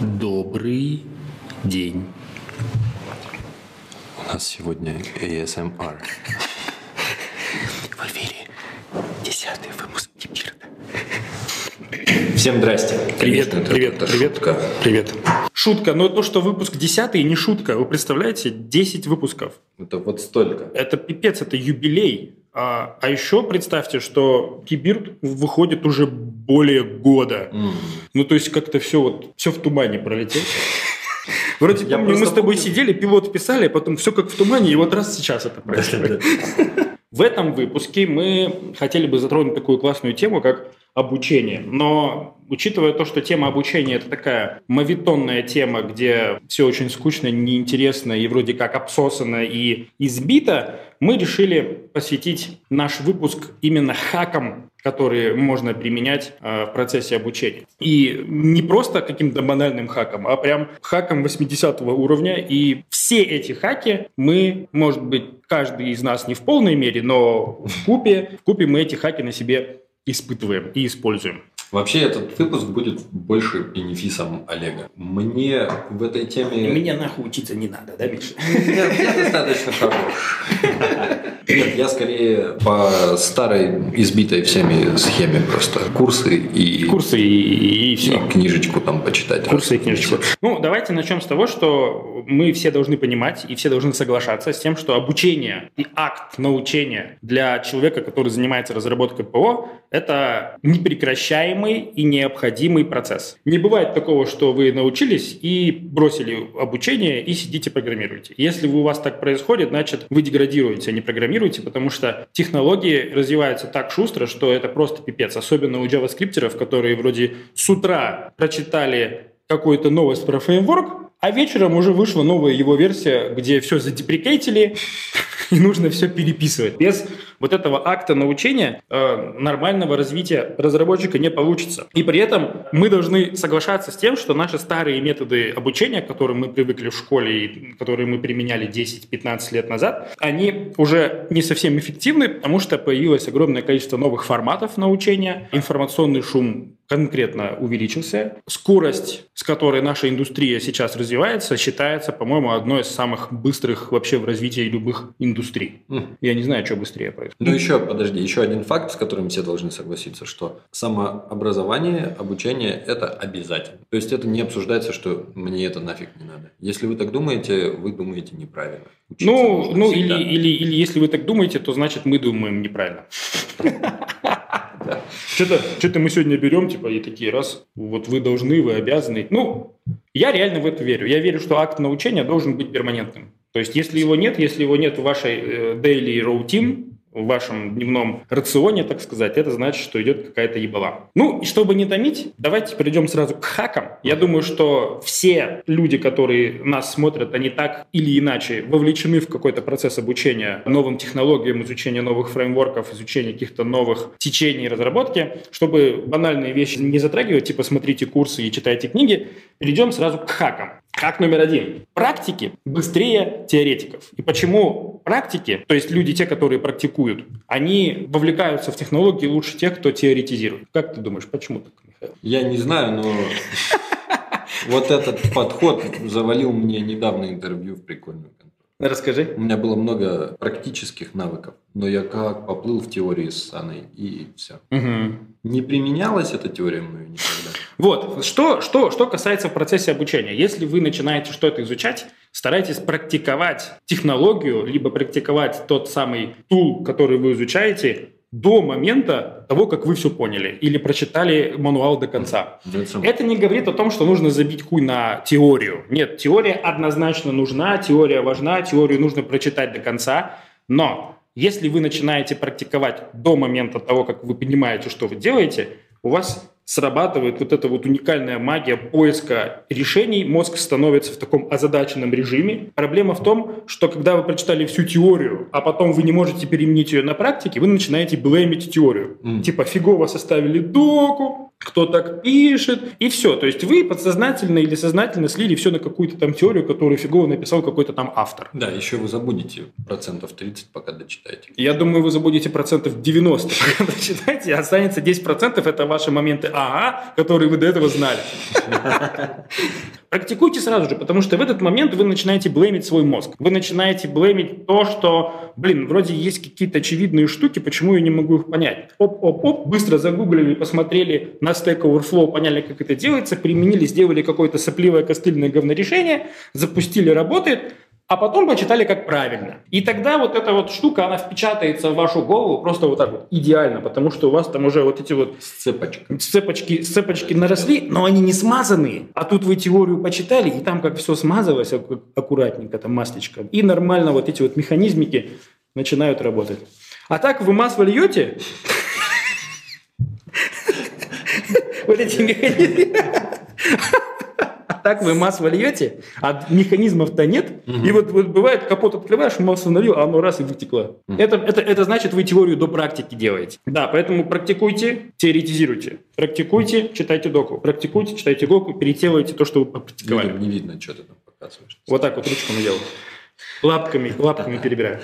Добрый день. У нас сегодня ASMR. В эфире десятый выпуск Кипирта. Всем здрасте. Привет, Конечно, привет, это привет, шутка. привет. Шутка, но то, что выпуск десятый, не шутка. Вы представляете, 10 выпусков. Это вот столько. Это пипец, это юбилей. А, а еще представьте, что Кибирт выходит уже более года. М. Ну, то есть как-то все вот, все в тумане пролетело. Вроде Я помню, мы с тобой помню. сидели, пилот писали, а потом все как в тумане, и вот раз сейчас это происходит. В этом выпуске мы хотели бы затронуть такую классную тему, как обучение. Но учитывая то, что тема обучения это такая мавитонная тема, где все очень скучно, неинтересно и вроде как обсосано и избито, мы решили посвятить наш выпуск именно хакам, которые можно применять э, в процессе обучения. И не просто каким-то банальным хаком, а прям хаком 80 уровня. И все эти хаки мы, может быть, каждый из нас не в полной мере, но в купе, в купе мы эти хаки на себе испытываем и используем. Вообще этот выпуск будет больше бенефисом Олега. Мне в этой теме... Меня нахуй учиться не надо, да, Миша? Нет, я достаточно хорош. Нет, я скорее по старой, избитой всеми схеме просто. Курсы и, Курсы и, и все. и книжечку там почитать. Курсы и книжечку. Ну, давайте начнем с того, что мы все должны понимать и все должны соглашаться с тем, что обучение и акт научения для человека, который занимается разработкой ПО, это непрекращаемый и необходимый процесс. Не бывает такого, что вы научились и бросили обучение и сидите программируете. Если у вас так происходит, значит вы деградируете, а не программируете, потому что технологии развиваются так шустро, что это просто пипец. Особенно у JavaScripтеров, которые вроде с утра прочитали какую-то новость про фреймворк, а вечером уже вышла новая его версия, где все задеприкейтили, и нужно все переписывать. Без вот этого акта научения э, нормального развития разработчика не получится. И при этом мы должны соглашаться с тем, что наши старые методы обучения, к которым мы привыкли в школе и которые мы применяли 10-15 лет назад, они уже не совсем эффективны, потому что появилось огромное количество новых форматов научения, информационный шум конкретно увеличился. Скорость, с которой наша индустрия сейчас развивается, считается, по-моему, одной из самых быстрых вообще в развитии любых индустрий. М. Я не знаю, что быстрее происходит. Ну еще, подожди, еще один факт, с которым все должны согласиться, что самообразование, обучение – это обязательно. То есть это не обсуждается, что мне это нафиг не надо. Если вы так думаете, вы думаете неправильно. Учиться Ну, ну или, или, или если вы так думаете, то значит мы думаем неправильно. Что-то, что-то мы сегодня берем, типа, и такие, раз, вот вы должны, вы обязаны. Ну, я реально в это верю. Я верю, что акт научения должен быть перманентным. То есть, если его нет, если его нет в вашей э, daily routine, в вашем дневном рационе, так сказать, это значит, что идет какая-то ебала. Ну, и чтобы не томить, давайте перейдем сразу к хакам. Я думаю, что все люди, которые нас смотрят, они так или иначе вовлечены в какой-то процесс обучения новым технологиям, изучения новых фреймворков, изучения каких-то новых течений разработки. Чтобы банальные вещи не затрагивать, типа смотрите курсы и читайте книги, перейдем сразу к хакам. Хак номер один. Практики быстрее теоретиков. И почему практики, то есть люди, те, которые практикуют, они вовлекаются в технологии лучше тех, кто теоретизирует. Как ты думаешь, почему так, Михаил? Я не знаю, но вот этот подход завалил мне недавно интервью в прикольную. Расскажи. У меня было много практических навыков, но я как поплыл в теории с Анной, и все. Не применялась эта теория мною никогда. Вот, что, что, что касается в процессе обучения. Если вы начинаете что-то изучать, старайтесь практиковать технологию, либо практиковать тот самый тул, который вы изучаете, до момента того, как вы все поняли или прочитали мануал до конца. Это не говорит о том, что нужно забить хуй на теорию. Нет, теория однозначно нужна, теория важна, теорию нужно прочитать до конца. Но если вы начинаете практиковать до момента того, как вы понимаете, что вы делаете, у вас срабатывает вот эта вот уникальная магия поиска решений, мозг становится в таком озадаченном режиме. Проблема в том, что когда вы прочитали всю теорию, а потом вы не можете переменить ее на практике, вы начинаете блеймить теорию. Мгм. Типа фигово составили доку, кто так пишет, и все. То есть вы подсознательно или сознательно слили все на какую-то там теорию, которую фигово написал какой-то там автор. Да, еще вы забудете процентов 30, пока дочитаете. Я думаю, вы забудете процентов 90, пока дочитаете, а останется 10 процентов, это ваши моменты ага, которые вы до этого знали. Практикуйте сразу же, потому что в этот момент вы начинаете блеймить свой мозг. Вы начинаете блеймить то, что, блин, вроде есть какие-то очевидные штуки, почему я не могу их понять. Оп-оп-оп, быстро загуглили, посмотрели на Stack Overflow, поняли, как это делается, применили, сделали какое-то сопливое костыльное говнорешение, запустили, работает, а потом почитали, как правильно. И тогда вот эта вот штука, она впечатается в вашу голову просто вот так вот идеально, потому что у вас там уже вот эти вот Сцепочка. цепочки, цепочки наросли, но они не смазанные. А тут вы теорию почитали, и там как все смазалось ак- аккуратненько, там маслечко. И нормально вот эти вот механизмики начинают работать. А так вы масло льете, вот эти механизмы. Так вы масло льете, а механизмов-то нет. И вот, вот бывает, капот открываешь, масло налил, а оно раз и вытекло. Это, это, это значит, вы теорию до практики делаете. Да, поэтому практикуйте, теоретизируйте. Практикуйте, читайте доку. Практикуйте, читайте доку, переделывайте то, что вы попрактиковали. Не, не видно, что ты там показываешь. Вот так вот ручками делаю. Лапками, лапками перебираю.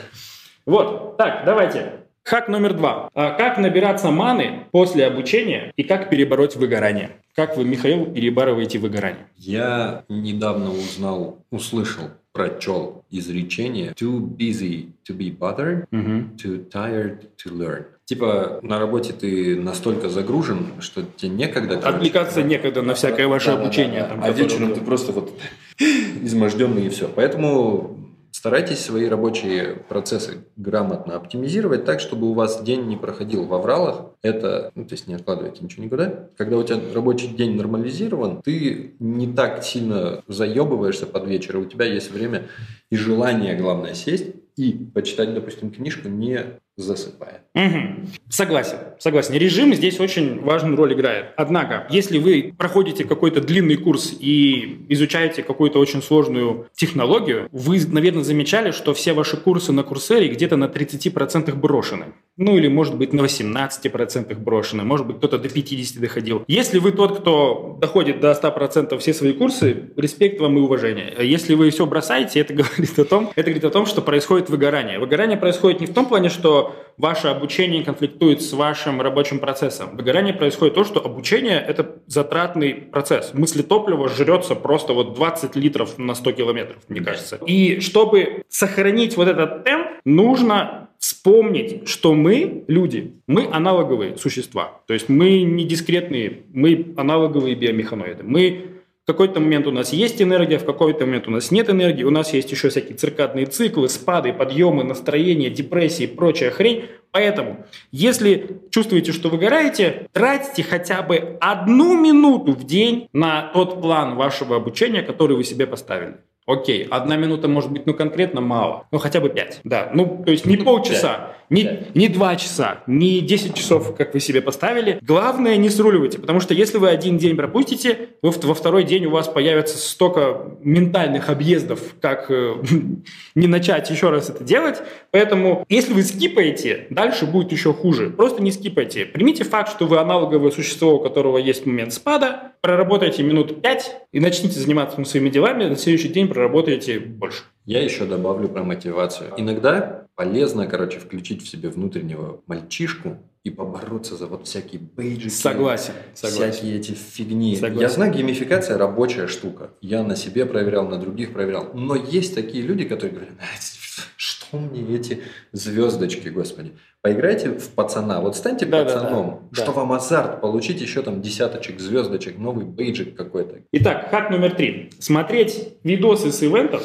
Вот, так, давайте. Хак номер два. А Как набираться маны после обучения и как перебороть выгорание? Как вы, Михаил, перебарываете выгорание? Я недавно узнал, услышал, прочел изречение «too busy to be bothered, too tired to learn». Типа на работе ты настолько загружен, что тебе некогда... короче, Отвлекаться некогда на всякое ваше Да-да-да, обучение. да. там, а вечером было. ты просто вот изможденный и все. Поэтому старайтесь свои рабочие процессы грамотно оптимизировать так, чтобы у вас день не проходил в авралах. Это, ну, то есть не откладывайте ничего никуда. Когда у тебя рабочий день нормализирован, ты не так сильно заебываешься под вечер, у тебя есть время и желание, главное, сесть и почитать, допустим, книжку, не засыпая. Мгм. Согласен, согласен. Режим здесь очень важную роль играет. Однако, если вы проходите какой-то длинный курс и изучаете какую-то очень сложную технологию, вы, наверное, замечали, что все ваши курсы на Курсере где-то на 30% брошены. Ну или, может быть, на 18% брошены, может быть, кто-то до 50% доходил. Если вы тот, кто доходит до 100% все свои курсы, респект вам и уважение. Если вы все бросаете, это говорит о том, это говорит о том, что происходит выгорание. Выгорание происходит не в том плане, что ваше обучение конфликтует с вашим рабочим процессом. Выгорание происходит то, что обучение – это затратный процесс. Мысли топлива жрется просто вот 20 литров на 100 километров, мне кажется. И чтобы сохранить вот этот темп, нужно вспомнить, что мы, люди, мы аналоговые существа. То есть мы не дискретные, мы аналоговые биомеханоиды. Мы в какой-то момент у нас есть энергия, в какой-то момент у нас нет энергии, у нас есть еще всякие циркадные циклы, спады, подъемы, настроения, депрессии и прочая хрень. Поэтому, если чувствуете, что выгораете, тратьте хотя бы одну минуту в день на тот план вашего обучения, который вы себе поставили. Окей, одна минута может быть, ну, конкретно мало. Ну, хотя бы пять. Да, ну, то есть не полчаса, не, Пять. не два часа, не 10 часов, как вы себе поставили. Главное, не сруливайте, потому что если вы один день пропустите, вы во второй день у вас появится столько ментальных объездов, как э, не начать еще раз это делать. Поэтому, если вы скипаете, дальше будет еще хуже. Просто не скипайте. Примите факт, что вы аналоговое существо, у которого есть момент спада, проработайте минут 5 и начните заниматься своими делами, на следующий день проработаете больше. Я еще добавлю про мотивацию. Иногда полезно, короче, включить в себе внутреннего мальчишку и побороться за вот всякие бейджики. Согласен, согласен. Всякие эти фигни. Согласен. Я знаю, геймификация рабочая штука. Я на себе проверял, на других проверял. Но есть такие люди, которые говорят, «А, что мне эти звездочки, господи. Поиграйте в пацана. Вот станьте Да-да-да. пацаном. Да. Что вам азарт? Получить еще там десяточек, звездочек, новый бейджик какой-то. Итак, хак номер три. Смотреть видосы с ивентов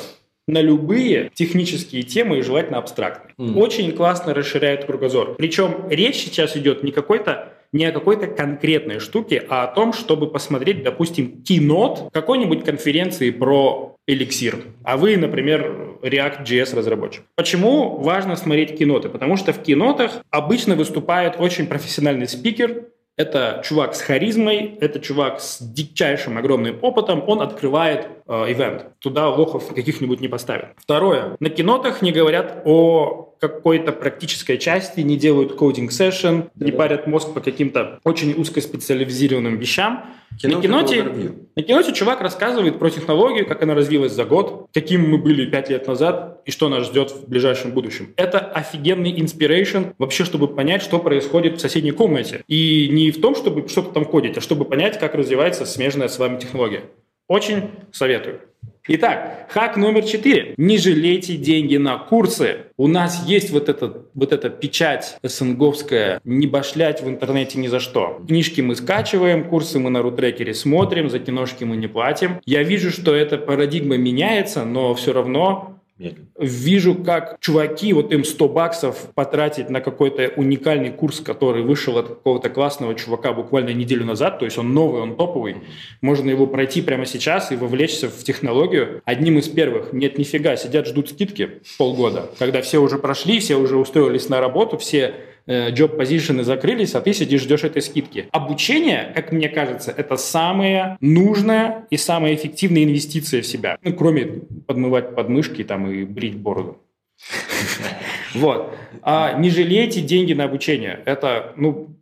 на любые технические темы и желательно абстрактные. Мгм. Очень классно расширяет кругозор. Причем речь сейчас идет не какой-то не о какой-то конкретной штуке, а о том, чтобы посмотреть, допустим, кинот какой-нибудь конференции про эликсир. А вы, например, React.js разработчик. Почему важно смотреть киноты? Потому что в кинотах обычно выступает очень профессиональный спикер, это чувак с харизмой, это чувак с дичайшим огромным опытом, он открывает ивент. Туда лохов каких-нибудь не поставят. Второе. На кинотах не говорят о какой-то практической части, не делают кодинг-сессион, не парят мозг по каким-то очень узкоспециализированным вещам. Кино на, киноте, на киноте чувак рассказывает про технологию, как она развилась за год, каким мы были пять лет назад и что нас ждет в ближайшем будущем. Это офигенный inspiration вообще, чтобы понять, что происходит в соседней комнате. И не в том, чтобы что-то там кодить, а чтобы понять, как развивается смежная с вами технология. Очень советую. Итак, хак номер четыре. Не жалейте деньги на курсы. У нас есть вот, эта вот эта печать СНГовская «не башлять в интернете ни за что». Книжки мы скачиваем, курсы мы на рутрекере смотрим, за киношки мы не платим. Я вижу, что эта парадигма меняется, но все равно Медленно. вижу, как чуваки, вот им 100 баксов потратить на какой-то уникальный курс, который вышел от какого-то классного чувака буквально неделю назад, то есть он новый, он топовый, можно его пройти прямо сейчас и вовлечься в технологию. Одним из первых, нет, нифига, сидят, ждут скидки полгода, когда все уже прошли, все уже устроились на работу, все job позишены закрылись, а ты сидишь, ждешь этой скидки. Обучение, как мне кажется, это самая нужная и самая эффективная инвестиция в себя. Ну, кроме подмывать подмышки там, и брить бороду. Вот. А не жалейте деньги на обучение. Это, ну,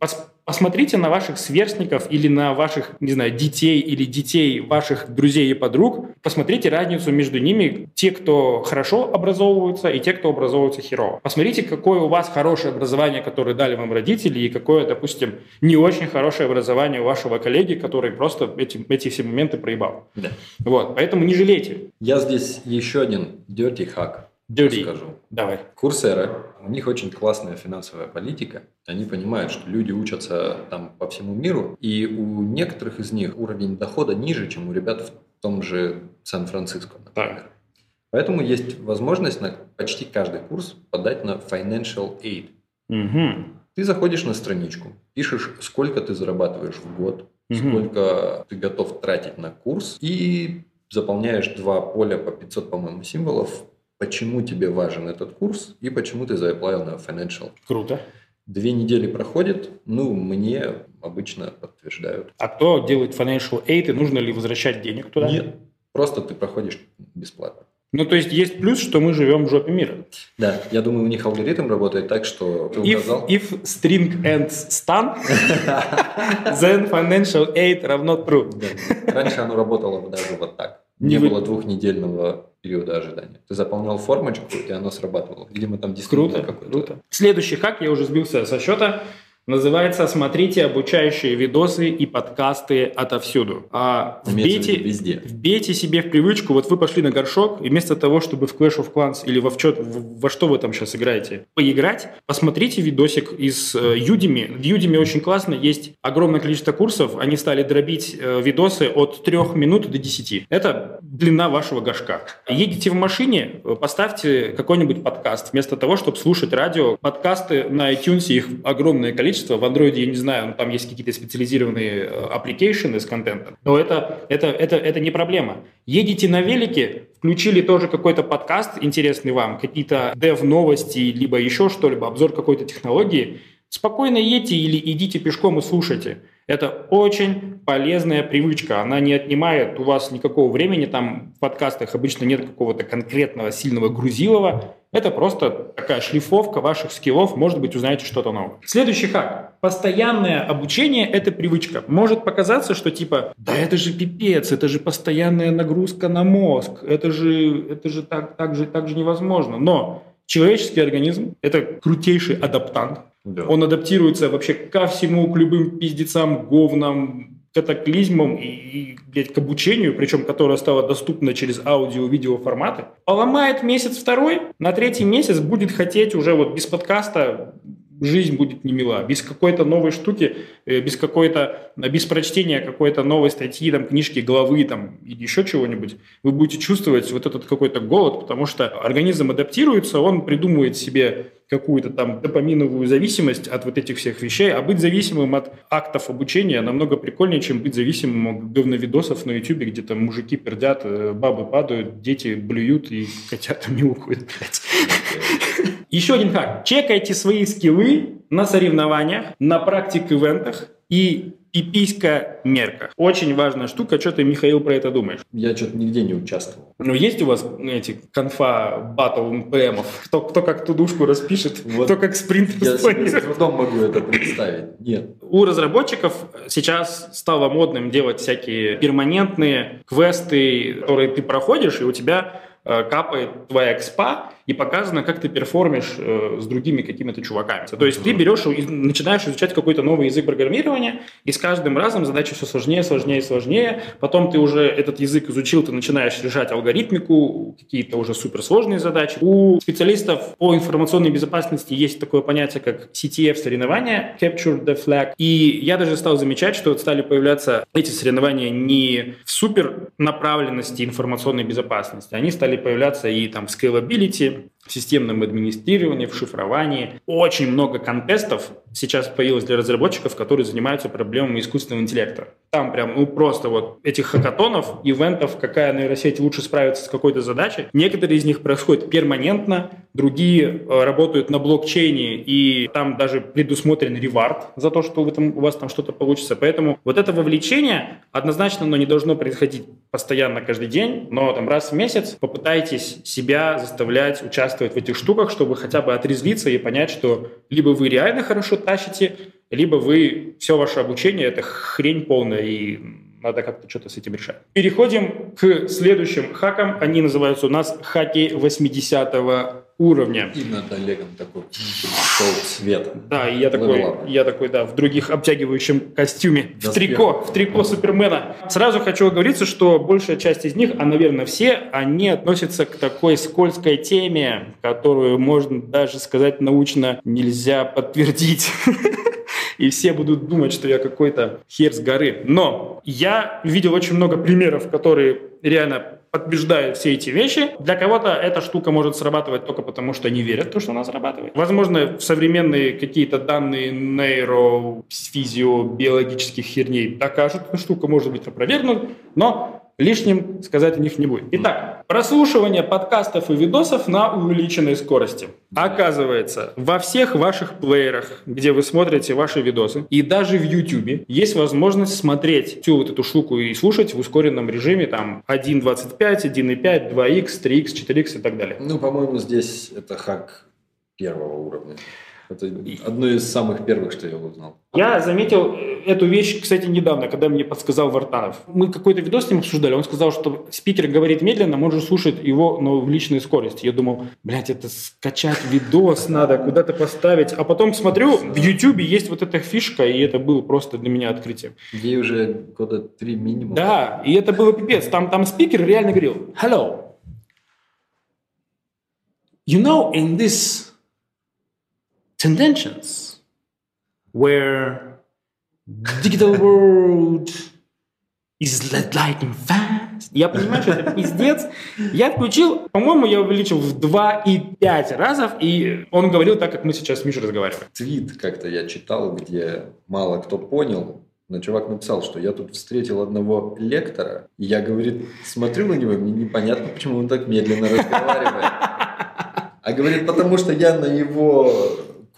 посмотрите на ваших сверстников или на ваших, не знаю, детей или детей ваших друзей и подруг. Посмотрите разницу между ними. Те, кто хорошо образовываются, и те, кто образовываются херово. Посмотрите, какое у вас хорошее образование, которое дали вам родители, и какое, допустим, не очень хорошее образование у вашего коллеги, который просто эти, эти все моменты проебал. Да. Вот. Поэтому не жалейте. Я здесь еще один dirty hack Dirty. скажу. Давай. Курсера, у них очень классная финансовая политика. Они понимают, что люди учатся там по всему миру, и у некоторых из них уровень дохода ниже, чем у ребят в том же Сан-Франциско, например. Поэтому есть возможность на почти каждый курс подать на financial aid. Мгм. Ты заходишь на страничку, пишешь, сколько ты зарабатываешь в год, Мгм. сколько ты готов тратить на курс, и заполняешь два поля по 500, по-моему, символов, почему тебе важен этот курс и почему ты заплавил на financial. Круто. Две недели проходит, ну, мне обычно подтверждают. А кто делает financial aid, и нужно ли возвращать денег туда? Нет, просто ты проходишь бесплатно. Ну, то есть есть плюс, что мы живем в жопе мира. Да, я думаю, у них алгоритм работает так, что ты If, указал... if string ends stan, then financial aid равно true. Да. Раньше оно работало даже вот так. Не было двухнедельного периода ожидания. Ты заполнял формочку, и оно срабатывало. Видимо, там действительно Круто, какой-то... круто. Следующий хак, я уже сбился со счета, называется «Смотрите обучающие видосы и подкасты отовсюду». А вбейте, везде. вбейте себе в привычку, вот вы пошли на горшок, и вместо того, чтобы в Clash of Clans или во, в чё- в- во что вы там сейчас играете, поиграть, посмотрите видосик из э, Udemy. В Udemy очень классно, есть огромное количество курсов, они стали дробить э, видосы от 3 минут до 10. Это длина вашего горшка. Едете в машине, э, поставьте какой-нибудь подкаст, вместо того, чтобы слушать радио. Подкасты на iTunes, их огромное количество. В Android, я не знаю, ну, там есть какие-то специализированные application с контентом. Но это, это, это, это не проблема. Едете на велике, включили тоже какой-то подкаст интересный вам, какие-то дев-новости, либо еще что-либо, обзор какой-то технологии, спокойно едьте или идите пешком и слушайте. Это очень полезная привычка. Она не отнимает у вас никакого времени. Там в подкастах обычно нет какого-то конкретного сильного грузилова. Это просто такая шлифовка ваших скиллов. Может быть, узнаете что-то новое. Следующий хак. Постоянное обучение – это привычка. Может показаться, что типа, да это же пипец, это же постоянная нагрузка на мозг. Это же, это же так, так, же, так же невозможно. Но человеческий организм – это крутейший адаптант. Да. Он адаптируется вообще ко всему, к любым пиздецам, говнам, катаклизмам и, и, блядь, к обучению, причем которое стало доступно через аудио-видео форматы. Поломает месяц-второй, на третий месяц будет хотеть уже вот без подкаста жизнь будет не мила. Без какой-то новой штуки, э, без какой-то, без прочтения какой-то новой статьи, там, книжки, главы там, или еще чего-нибудь, вы будете чувствовать вот этот какой-то голод, потому что организм адаптируется, он придумывает себе какую-то там допаминовую зависимость от вот этих всех вещей, а быть зависимым от актов обучения намного прикольнее, чем быть зависимым от говновидосов на YouTube, где там мужики пердят, э, бабы падают, дети блюют и котята мяукают, блядь. Еще один хак. Чекайте свои скиллы на соревнованиях, на практик-ивентах и пиписька мерка. Очень важная штука. Что ты, Михаил, про это думаешь? Я что-то нигде не участвовал. Ну, есть у вас эти конфа батл МПМов? Кто, кто как тудушку распишет, Вот. кто как спринт Я себе с трудом могу это представить. Нет. У разработчиков сейчас стало модным делать всякие перманентные квесты, которые ты проходишь, и у тебя э, капает твоя экспа, и показано, как ты перформишь э, с другими какими-то чуваками. То есть ты берешь и начинаешь изучать какой-то новый язык программирования, и с каждым разом задача все сложнее, сложнее, сложнее. Потом ты уже этот язык изучил, ты начинаешь решать алгоритмику, какие-то уже суперсложные задачи. У специалистов по информационной безопасности есть такое понятие, как CTF соревнования, Capture the Flag. И я даже стал замечать, что стали появляться эти соревнования не в супер направленности информационной безопасности, они стали появляться и там в scalability, did в системном администрировании, в шифровании. Очень много контестов сейчас появилось для разработчиков, которые занимаются проблемами искусственного интеллекта. Там прям, ну просто вот этих хакатонов, ивентов, какая нейросеть лучше справится с какой-то задачей. Некоторые из них происходят перманентно, другие э, работают на блокчейне, и там даже предусмотрен ревард за то, что в этом, у вас там что-то получится. Поэтому вот это вовлечение однозначно оно не должно происходить постоянно каждый день, но там раз в месяц попытайтесь себя заставлять участвовать в этих штуках, чтобы хотя бы отрезвиться и понять, что либо вы реально хорошо тащите, либо вы все ваше обучение это хрень полная и надо как-то что-то с этим решать. Переходим к следующим хакам. Они называются у нас хаки 80 уровня. И над Олегом такой шел цвета. Да, и я такой, Level up. я такой, да, в других обтягивающем костюме, в трико, в трико Супермена. Сразу хочу оговориться, что большая часть из них, а, наверное, все, они относятся к такой скользкой теме, которую можно даже сказать научно нельзя подтвердить. И все будут думать, что я какой-то хер с горы. Но я видел очень много примеров, которые реально подтверждают все эти вещи. Для кого-то эта штука может срабатывать только потому, что они верят в то, что она срабатывает. Возможно, современные какие-то данные нейро, физио, биологических херней докажут, что штука может быть опровергнута, но лишним сказать о них не будет. Итак, прослушивание подкастов и видосов на увеличенной скорости. Оказывается, во всех ваших плеерах, где вы смотрите ваши видосы, и даже в YouTube, есть возможность смотреть всю вот эту штуку и слушать в ускоренном режиме, там 1.25, 1.5, 2x, 3x, 4x и так далее. Ну, по-моему, здесь это хак первого уровня. Это одно из самых первых, что я узнал. Я заметил э, эту вещь, кстати, недавно, когда мне подсказал Вартанов. Мы какой-то видос с ним обсуждали, он сказал, что спикер говорит медленно, можно слушать его на увеличенной скорости. Я думал, блядь, это скачать видос надо, куда-то поставить. А потом смотрю, в YouTube есть вот эта фишка, и это было просто для меня открытием. Ей уже года три минимум. Да, и это было пипец. Там, там спикер реально говорил, hello, you know, in this tendencies where digital world is lightning fast. Я понимаю, что это пиздец. Я включил, по-моему, я увеличил в 2,5 разов, и он говорил так, как мы сейчас с Мишей разговариваем. Твит как-то я читал, где мало кто понял, но чувак написал, что я тут встретил одного лектора, и я, говорит, смотрю на него, мне непонятно, почему он так медленно разговаривает. А говорит, потому что я на его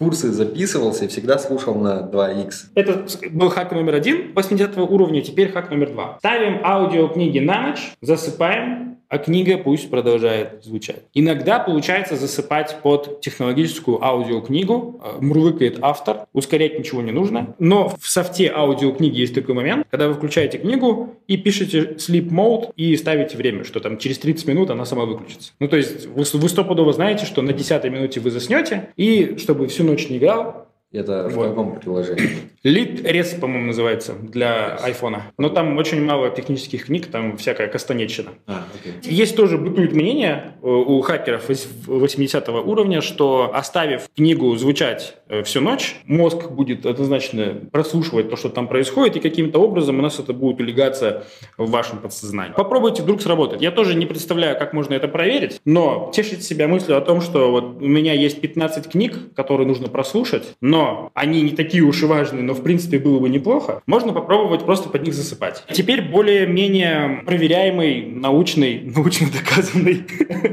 курсы записывался и всегда слушал на 2х. Это был хак номер один 80 уровня, теперь хак номер два. Ставим аудиокниги на ночь, засыпаем, а книга пусть продолжает звучать. Иногда получается засыпать под технологическую аудиокнигу, э, мурлыкает автор, ускорять ничего не нужно. Но в софте аудиокниги есть такой момент, когда вы включаете книгу и пишете sleep mode и ставите время, что там через 30 минут она сама выключится. Ну, то есть вы, вы стопудово знаете, что на 10 минуте вы заснете, и чтобы всю ночь не играл, Это в Вот. каком приложении? Лид Рез, по-моему, называется для айфона. Но там очень мало технических книг, там всякая кастанетчина. А, окей. Есть тоже бытует мнение э, у хакеров из 80 уровня, что оставив книгу звучать э, всю ночь, мозг будет однозначно прослушивать то, что там происходит, и каким-то образом у нас это будет улегаться в вашем подсознании. Попробуйте, вдруг сработает. Я тоже не представляю, как можно это проверить, но тешите себя мыслью о том, что вот у меня есть 15 книг, которые нужно прослушать, но но они не такие уж и важные, но в принципе было бы неплохо, можно попробовать просто под них засыпать. Теперь более-менее проверяемый, научный, научно доказанный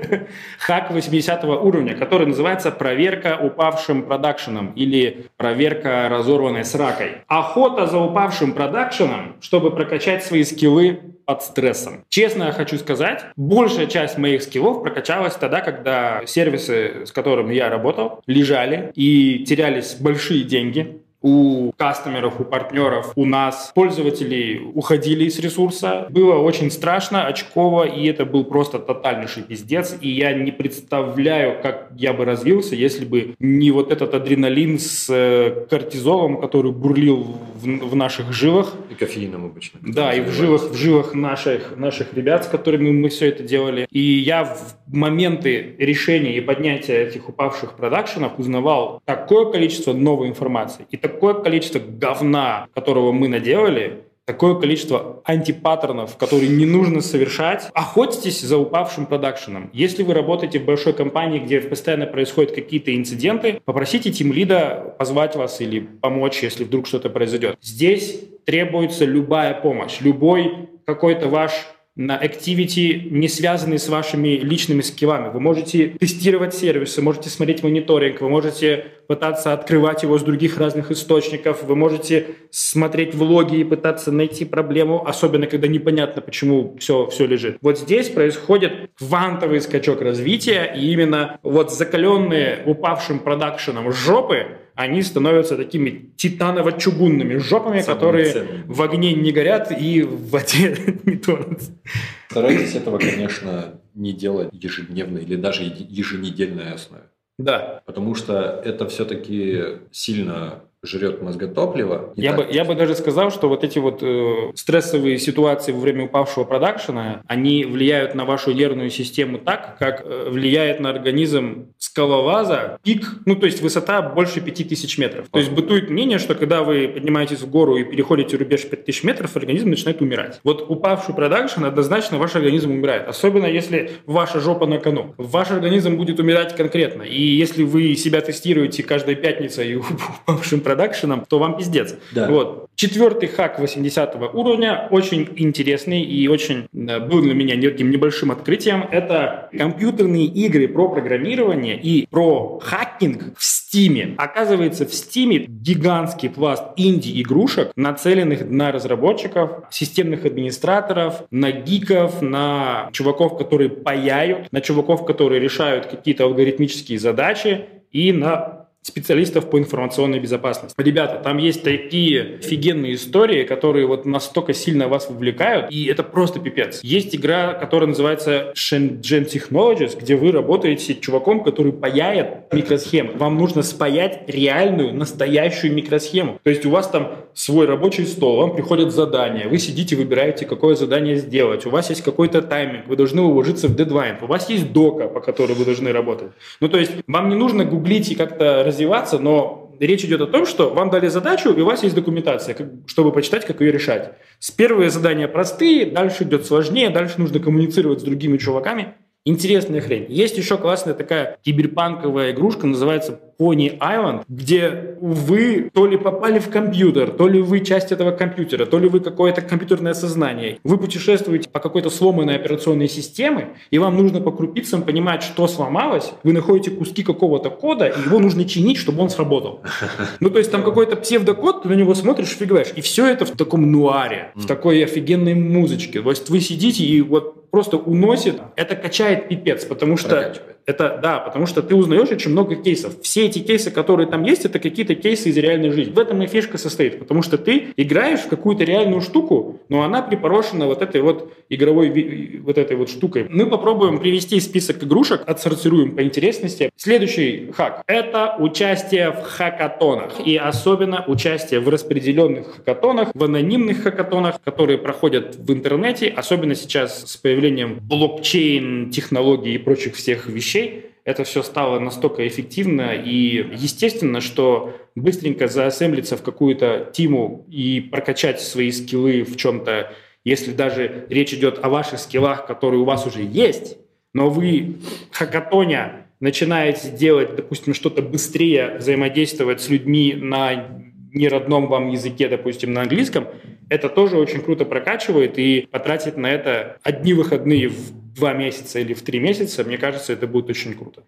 хак 80 уровня, который называется проверка упавшим продакшеном или проверка разорванной сракой. Охота за упавшим продакшеном, чтобы прокачать свои скиллы под стрессом. Честно я хочу сказать, большая часть моих скиллов прокачалась тогда, когда сервисы, с которыми я работал, лежали и терялись большие деньги у кастомеров, у партнеров, у нас пользователи уходили с ресурса. Было очень страшно, очково, и это был просто тотальнейший пиздец. И я не представляю, как я бы развился, если бы не вот этот адреналин с э, кортизолом, который бурлил в, в наших жилах. И кофеином обычно. Да, и в жилах, в жилах наших, наших ребят, с которыми мы все это делали. И я в моменты решения и поднятия этих упавших продакшенов узнавал такое количество новой информации и такое количество говна, которого мы наделали, такое количество антипаттернов, которые не нужно совершать. Охотитесь за упавшим продакшеном. Если вы работаете в большой компании, где постоянно происходят какие-то инциденты, попросите тим лида позвать вас или помочь, если вдруг что-то произойдет. Здесь требуется любая помощь, любой какой-то ваш на activity, не связанные с вашими личными скиллами. Вы можете тестировать сервисы, можете смотреть мониторинг, вы можете пытаться открывать его с других разных источников, вы можете смотреть влоги и пытаться найти проблему, особенно когда непонятно, почему все, все лежит. Вот здесь происходит квантовый скачок развития, и именно вот закаленные упавшим продакшеном жопы, они становятся такими титаново-чугунными жопами, Самым которые ценным. в огне не горят и в воде не тонут. Старайтесь этого, конечно, не делать ежедневно или даже еженедельной основе. Да. Потому что это все-таки сильно жрет мозготопливо. Я бы, я бы даже сказал, что вот эти вот э, стрессовые ситуации во время упавшего продакшена, они влияют на вашу нервную систему так, как э, влияет на организм скалолаза пик, ну то есть высота больше 5000 метров. То есть бытует мнение, что когда вы поднимаетесь в гору и переходите рубеж 5000 метров, организм начинает умирать. Вот упавший продакшн однозначно ваш организм умирает. Особенно если ваша жопа на кону. Ваш организм будет умирать конкретно. И если вы себя тестируете каждой пятницей упавшим продакшеном, то вам пиздец. Да. Вот. Четвертый хак 80 уровня, очень интересный и очень э, был для меня неким небольшим открытием. Это компьютерные игры про программирование и про хакинг в Стиме. Оказывается, в Стиме гигантский пласт инди-игрушек, нацеленных на разработчиков, системных администраторов, на гиков, на чуваков, которые паяют, на чуваков, которые решают какие-то алгоритмические задачи и на специалистов по информационной безопасности. Ребята, там есть такие офигенные истории, которые вот настолько сильно вас вовлекают, и это просто пипец. Есть игра, которая называется Shenzhen Technologies, где вы работаете с чуваком, который паяет микросхемы. Вам нужно спаять реальную, настоящую микросхему. То есть у вас там свой рабочий стол, вам приходят задания, вы сидите, выбираете, какое задание сделать, у вас есть какой-то тайминг, вы должны уложиться в дедлайн, у вас есть дока, по которой вы должны работать. Ну, то есть вам не нужно гуглить и как-то развиваться, но речь идет о том, что вам дали задачу, и у вас есть документация, чтобы почитать, как ее решать. С первые задания простые, дальше идет сложнее, дальше нужно коммуницировать с другими чуваками. Интересная хрень. Есть еще классная такая киберпанковая игрушка, называется Pony Island, где вы то ли попали в компьютер, то ли вы часть этого компьютера, то ли вы какое-то компьютерное сознание. Вы путешествуете по какой-то сломанной операционной системе, и вам нужно по крупицам понимать, что сломалось. Вы находите куски какого-то кода, и его нужно чинить, чтобы он сработал. Ну, то есть там какой-то псевдокод, ты на него смотришь, фигаешь. И все это в таком нуаре, в такой офигенной музычке. То есть вы сидите и вот просто уносит. Это качает пипец, потому что... Это, да, потому что ты узнаешь очень много кейсов. Все эти кейсы, которые там есть, это какие-то кейсы из реальной жизни. В этом и фишка состоит, потому что ты играешь в какую-то реальную штуку, но она припорошена вот этой вот игровой вот этой вот штукой. Мы попробуем привести список игрушек, отсортируем по интересности. Следующий хак – это участие в хакатонах, и особенно участие в распределенных хакатонах, в анонимных хакатонах, которые проходят в интернете, особенно сейчас с появлением блокчейн, технологий и прочих всех вещей, это все стало настолько эффективно и естественно, что быстренько заассемблиться в какую-то тиму и прокачать свои скиллы в чем-то, если даже речь идет о ваших скиллах, которые у вас уже есть, но вы хакатоня начинаете делать, допустим, что-то быстрее, взаимодействовать с людьми на неродном вам языке, допустим, на английском, это тоже очень круто прокачивает, и потратить на это одни выходные в два месяца или в три месяца, мне кажется, это будет очень круто.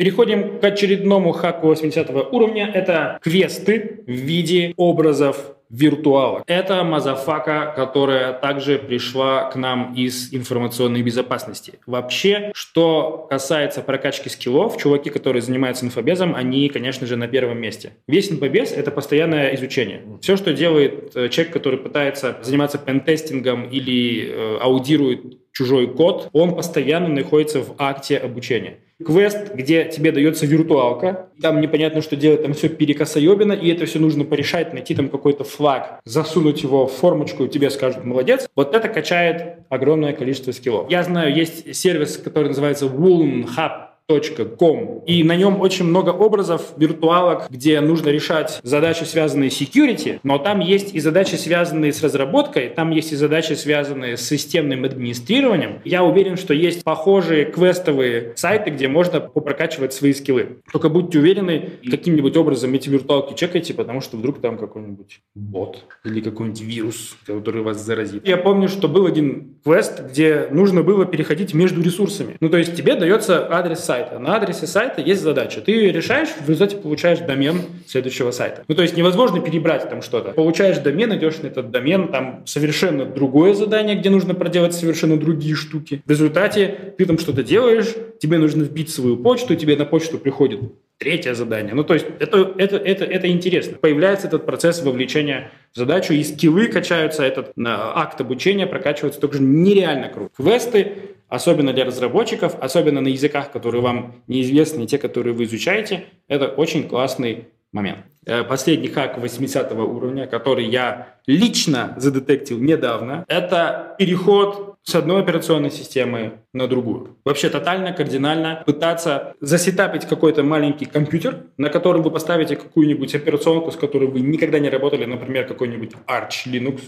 Переходим к очередному хаку 80 уровня. Это квесты в виде образов виртуалок. Это мазафака, которая также пришла к нам из информационной безопасности. Вообще, что касается прокачки скиллов, чуваки, которые занимаются инфобезом, они, конечно же, на первом месте. Весь инфобез — это постоянное изучение. Все, что делает э, человек, который пытается заниматься пентестингом или э, аудирует чужой код, он постоянно находится в акте обучения квест, где тебе дается виртуалка, там непонятно, что делать, там все перекосоебено, и это все нужно порешать, найти там какой-то флаг, засунуть его в формочку, и тебе скажут «молодец». Вот это качает огромное количество скиллов. Я знаю, есть сервис, который называется Woolen Hub, Com. И на нем очень много образов, виртуалок, где нужно решать задачи, связанные с security, но там есть и задачи, связанные с разработкой, там есть и задачи, связанные с системным администрированием. Я уверен, что есть похожие квестовые сайты, где можно попрокачивать свои скиллы. Только будьте уверены, каким-нибудь образом эти виртуалки чекайте, потому что вдруг там какой-нибудь бот или какой-нибудь вирус, который вас заразит. Я помню, что был один квест, где нужно было переходить между ресурсами. Ну, то есть тебе дается адрес сайта, сайта. На адресе сайта есть задача. Ты решаешь, в результате получаешь домен следующего сайта. Ну, то есть невозможно перебрать там что-то. Получаешь домен, идешь на этот домен, там совершенно другое задание, где нужно проделать совершенно другие штуки. В результате ты там что-то делаешь, тебе нужно вбить свою почту, тебе на почту приходит третье задание. Ну, то есть это, это, это, это интересно. Появляется этот процесс вовлечения задачу, и скиллы качаются, этот акт обучения прокачивается тоже нереально круто. Квесты особенно для разработчиков, особенно на языках, которые вам неизвестны, те, которые вы изучаете, это очень классный момент. Э, последний хак 80 уровня, который я лично задетектил недавно, это переход с одной операционной системы на другую. Вообще тотально, кардинально пытаться засетапить какой-то маленький компьютер, на котором вы поставите какую-нибудь операционку, с которой вы никогда не работали, например, какой-нибудь Arch Linux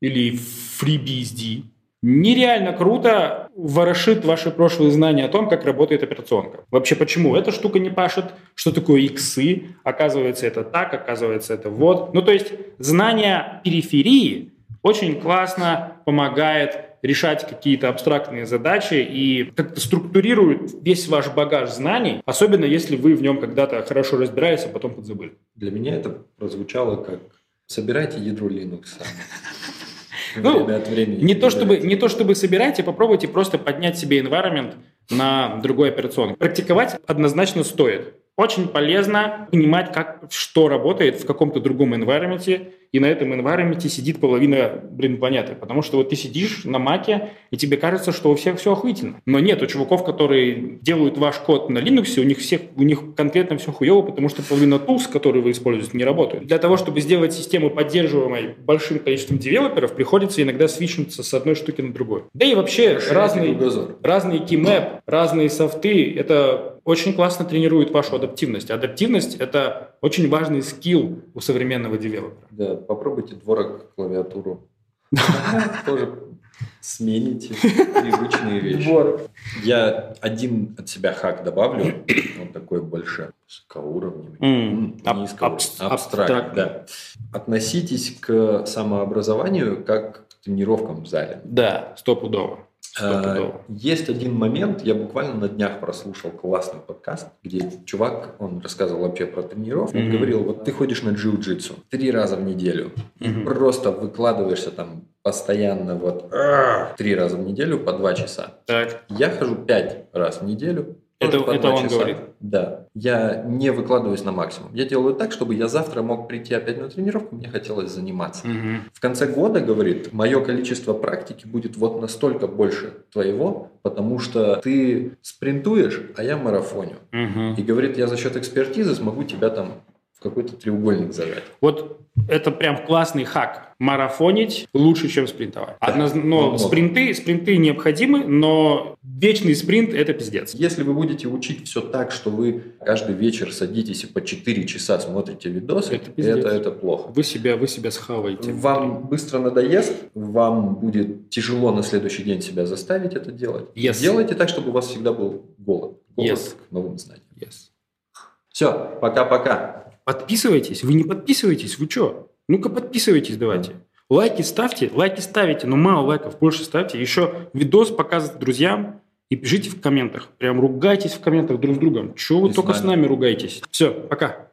или FreeBSD, нереально круто ворошит ваши прошлые знания о том, как работает операционка. Вообще, почему эта штука не пашет, что такое иксы, оказывается, это так, оказывается, это вот. Ну, то есть знание периферии очень классно помогает решать какие-то абстрактные задачи и как-то структурирует весь ваш багаж знаний, особенно если вы в нем когда-то хорошо разбирались, а потом подзабыли. Для меня это прозвучало как «собирайте ядро Linux». Ну, время от времени. Не то, чтобы, не то чтобы собирайте, попробуйте просто поднять себе environment на другой операционный. Практиковать однозначно стоит. Очень полезно понимать, как, что работает в каком-то другом environment, и на этом environment сидит половина, блин, планеты. Потому что вот ты сидишь на маке, и тебе кажется, что у всех все охуительно. Но нет, у чуваков, которые делают ваш код на Linux, у них, всех, у них конкретно все хуево, потому что половина tools, которые вы используете, не работают. Для того, чтобы сделать систему поддерживаемой большим количеством девелоперов, приходится иногда свичнуться с одной штуки на другую. Да и вообще разные, разные keymap, разные софты, это очень классно тренирует вашу адаптивность. Адаптивность – это очень важный скилл у современного девелопера. Да, попробуйте дворок клавиатуру. Тоже смените привычные вещи. Двор. Я один от себя хак добавлю, он такой больше высокоуровневый, mm. низкого, абстракт, да. Относитесь к самообразованию как к тренировкам в зале. Да, стопудово. А, есть один момент, я буквально на днях прослушал классный подкаст, где чувак, он рассказывал вообще про тренировку, mm-hmm. он говорил, вот ты ходишь на джиу-джитсу три раза в неделю, mm-hmm. просто выкладываешься там постоянно вот три раза в неделю по два часа. Так. Я хожу пять раз в неделю это, это он часа. говорит? Да. Я не выкладываюсь на максимум. Я делаю так, чтобы я завтра мог прийти опять на тренировку, мне хотелось заниматься. Угу. В конце года, говорит, мое количество практики будет вот настолько больше твоего, потому что ты спринтуешь, а я марафоню. Угу. И говорит, я за счет экспертизы смогу тебя там в какой-то треугольник зажать. Вот это прям классный хак. Марафонить лучше, чем спринтовать. Одноз... Но Ну, спринты, спринты необходимы, но вечный спринт – это пиздец. Если вы будете учить все так, что вы каждый вечер садитесь и по 4 часа смотрите видосы, Это это, это, плохо. Вы себя, вы себя схаваете. Вам быстро надоест, вам будет тяжело на следующий день себя заставить это делать. Yes. Делайте так, чтобы у вас всегда был голод. Голод Yes. к новым знаниям. Yes. Все, пока-пока. Подписывайтесь. Вы не подписываетесь, вы что? Ну-ка подписывайтесь давайте. Лайки ставьте, лайки ставите, но мало лайков, больше ставьте. Еще видос показывайте друзьям и пишите в комментах. Прям ругайтесь в комментах друг с другом. Чего вы И только с нами. нами ругаетесь? Все, пока.